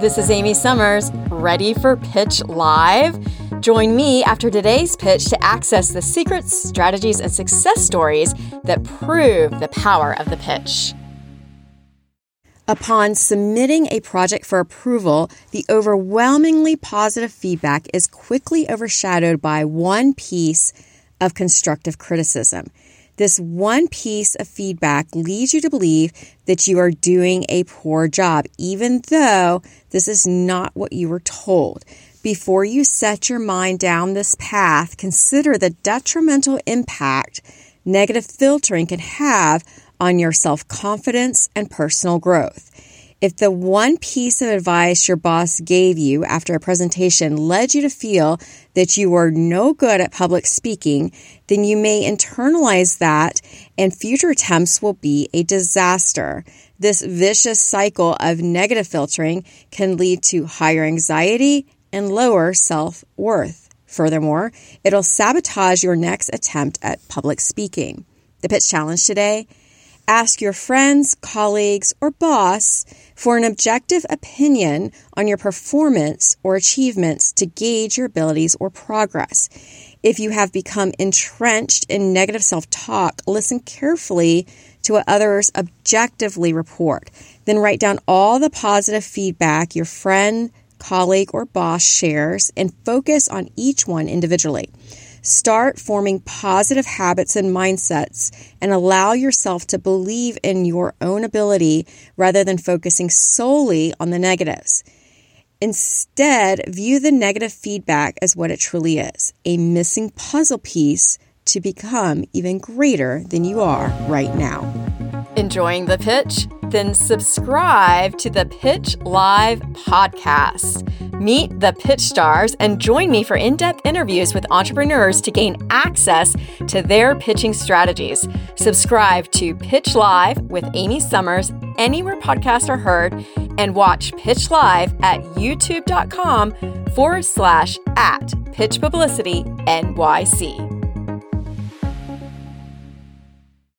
This is Amy Summers, ready for Pitch Live? Join me after today's pitch to access the secrets, strategies, and success stories that prove the power of the pitch. Upon submitting a project for approval, the overwhelmingly positive feedback is quickly overshadowed by one piece of constructive criticism. This one piece of feedback leads you to believe that you are doing a poor job, even though this is not what you were told. Before you set your mind down this path, consider the detrimental impact negative filtering can have on your self confidence and personal growth. If the one piece of advice your boss gave you after a presentation led you to feel that you were no good at public speaking, then you may internalize that and future attempts will be a disaster. This vicious cycle of negative filtering can lead to higher anxiety and lower self worth. Furthermore, it'll sabotage your next attempt at public speaking. The pitch challenge today Ask your friends, colleagues, or boss for an objective opinion on your performance or achievements to gauge your abilities or progress. If you have become entrenched in negative self talk, listen carefully to what others objectively report. Then write down all the positive feedback your friend, colleague, or boss shares and focus on each one individually. Start forming positive habits and mindsets and allow yourself to believe in your own ability rather than focusing solely on the negatives. Instead, view the negative feedback as what it truly is a missing puzzle piece to become even greater than you are right now. Enjoying the pitch? Then subscribe to the Pitch Live podcast. Meet the pitch stars and join me for in depth interviews with entrepreneurs to gain access to their pitching strategies. Subscribe to Pitch Live with Amy Summers anywhere podcasts are heard and watch Pitch Live at youtube.com forward slash at pitch publicity NYC.